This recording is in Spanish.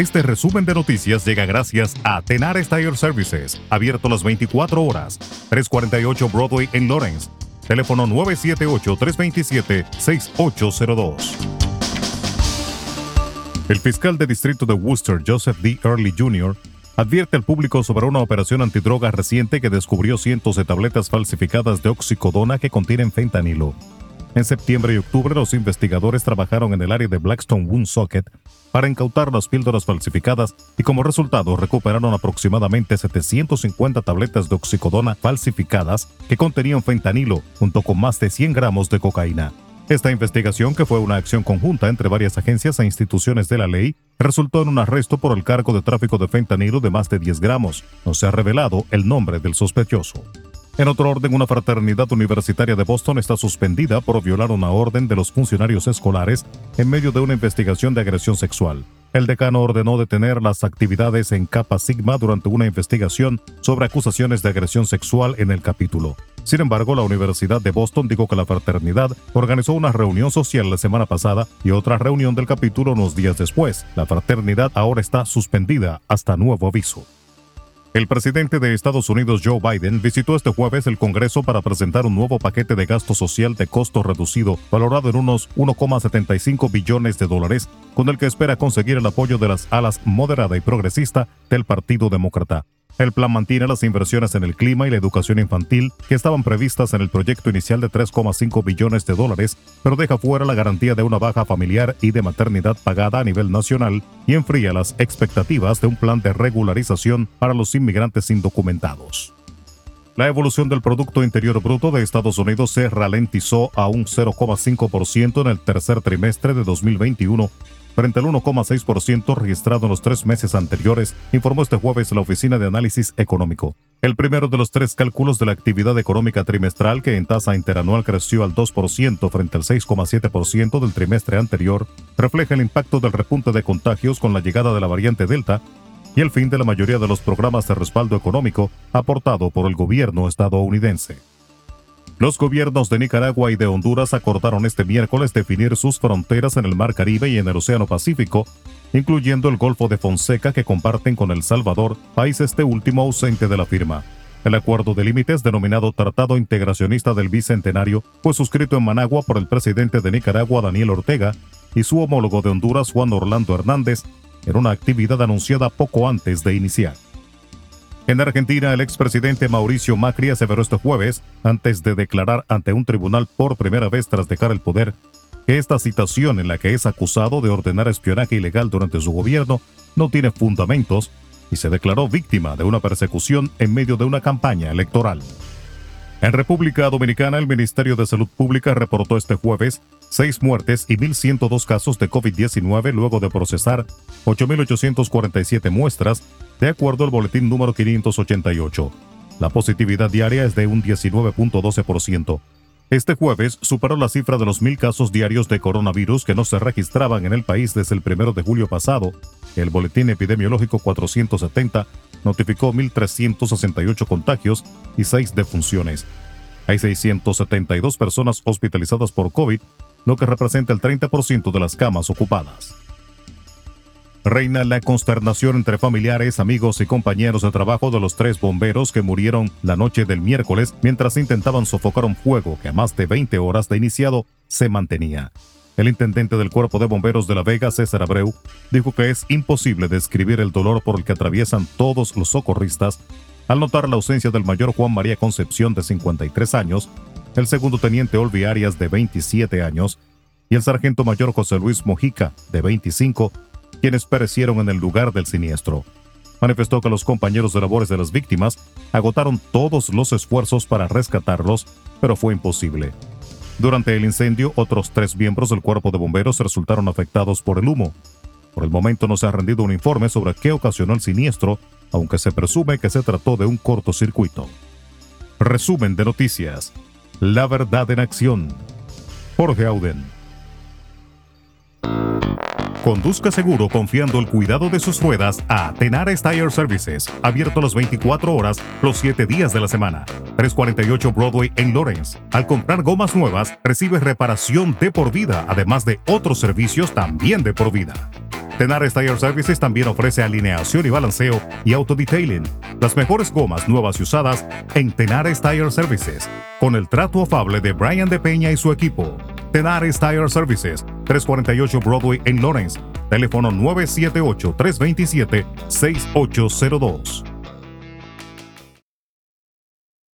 Este resumen de noticias llega gracias a Tenar Tire Services, abierto las 24 horas, 348 Broadway en Lawrence. Teléfono 978-327-6802. El fiscal de distrito de Worcester, Joseph D. Early Jr., advierte al público sobre una operación antidroga reciente que descubrió cientos de tabletas falsificadas de oxicodona que contienen fentanilo. En septiembre y octubre, los investigadores trabajaron en el área de Blackstone Woonsocket para incautar las píldoras falsificadas y como resultado recuperaron aproximadamente 750 tabletas de oxicodona falsificadas que contenían fentanilo junto con más de 100 gramos de cocaína. Esta investigación, que fue una acción conjunta entre varias agencias e instituciones de la ley, resultó en un arresto por el cargo de tráfico de fentanilo de más de 10 gramos. No se ha revelado el nombre del sospechoso. En otro orden, una fraternidad universitaria de Boston está suspendida por violar una orden de los funcionarios escolares en medio de una investigación de agresión sexual. El decano ordenó detener las actividades en Kappa Sigma durante una investigación sobre acusaciones de agresión sexual en el capítulo. Sin embargo, la Universidad de Boston dijo que la fraternidad organizó una reunión social la semana pasada y otra reunión del capítulo unos días después. La fraternidad ahora está suspendida hasta nuevo aviso. El presidente de Estados Unidos, Joe Biden, visitó este jueves el Congreso para presentar un nuevo paquete de gasto social de costo reducido, valorado en unos 1,75 billones de dólares, con el que espera conseguir el apoyo de las alas moderada y progresista del Partido Demócrata. El plan mantiene las inversiones en el clima y la educación infantil que estaban previstas en el proyecto inicial de 3,5 billones de dólares, pero deja fuera la garantía de una baja familiar y de maternidad pagada a nivel nacional y enfría las expectativas de un plan de regularización para los inmigrantes indocumentados. La evolución del Producto Interior Bruto de Estados Unidos se ralentizó a un 0,5% en el tercer trimestre de 2021 frente al 1,6% registrado en los tres meses anteriores, informó este jueves la Oficina de Análisis Económico. El primero de los tres cálculos de la actividad económica trimestral, que en tasa interanual creció al 2% frente al 6,7% del trimestre anterior, refleja el impacto del repunte de contagios con la llegada de la variante Delta y el fin de la mayoría de los programas de respaldo económico aportado por el gobierno estadounidense. Los gobiernos de Nicaragua y de Honduras acordaron este miércoles definir sus fronteras en el Mar Caribe y en el Océano Pacífico, incluyendo el Golfo de Fonseca que comparten con El Salvador, país este último ausente de la firma. El acuerdo de límites, denominado Tratado Integracionista del Bicentenario, fue suscrito en Managua por el presidente de Nicaragua, Daniel Ortega, y su homólogo de Honduras, Juan Orlando Hernández, en una actividad anunciada poco antes de iniciar. En Argentina, el expresidente Mauricio Macri aseveró este jueves, antes de declarar ante un tribunal por primera vez tras dejar el poder, que esta citación en la que es acusado de ordenar espionaje ilegal durante su gobierno no tiene fundamentos y se declaró víctima de una persecución en medio de una campaña electoral. En República Dominicana, el Ministerio de Salud Pública reportó este jueves seis muertes y 1.102 casos de COVID-19 luego de procesar 8.847 muestras de acuerdo al boletín número 588. La positividad diaria es de un 19.12%. Este jueves superó la cifra de los mil casos diarios de coronavirus que no se registraban en el país desde el 1 de julio pasado. El boletín epidemiológico 470 notificó 1.368 contagios y 6 defunciones. Hay 672 personas hospitalizadas por COVID, lo que representa el 30% de las camas ocupadas. Reina la consternación entre familiares, amigos y compañeros de trabajo de los tres bomberos que murieron la noche del miércoles mientras intentaban sofocar un fuego que a más de 20 horas de iniciado se mantenía. El intendente del Cuerpo de Bomberos de La Vega, César Abreu, dijo que es imposible describir el dolor por el que atraviesan todos los socorristas al notar la ausencia del mayor Juan María Concepción de 53 años, el segundo teniente Olvi Arias de 27 años y el sargento mayor José Luis Mojica de 25 quienes perecieron en el lugar del siniestro. Manifestó que los compañeros de labores de las víctimas agotaron todos los esfuerzos para rescatarlos, pero fue imposible. Durante el incendio, otros tres miembros del cuerpo de bomberos resultaron afectados por el humo. Por el momento no se ha rendido un informe sobre qué ocasionó el siniestro, aunque se presume que se trató de un cortocircuito. Resumen de noticias. La verdad en acción. Jorge Auden. Conduzca seguro confiando el cuidado de sus ruedas a Tenares Tire Services, abierto las 24 horas, los 7 días de la semana. 348 Broadway en Lawrence. Al comprar gomas nuevas, recibe reparación de por vida, además de otros servicios también de por vida. Tenares Tire Services también ofrece alineación y balanceo y autodetailing. Las mejores gomas nuevas y usadas en Tenares Tire Services, con el trato afable de Brian de Peña y su equipo. Tenares Tire Services, 348 Broadway en Lawrence. Teléfono 978-327-6802.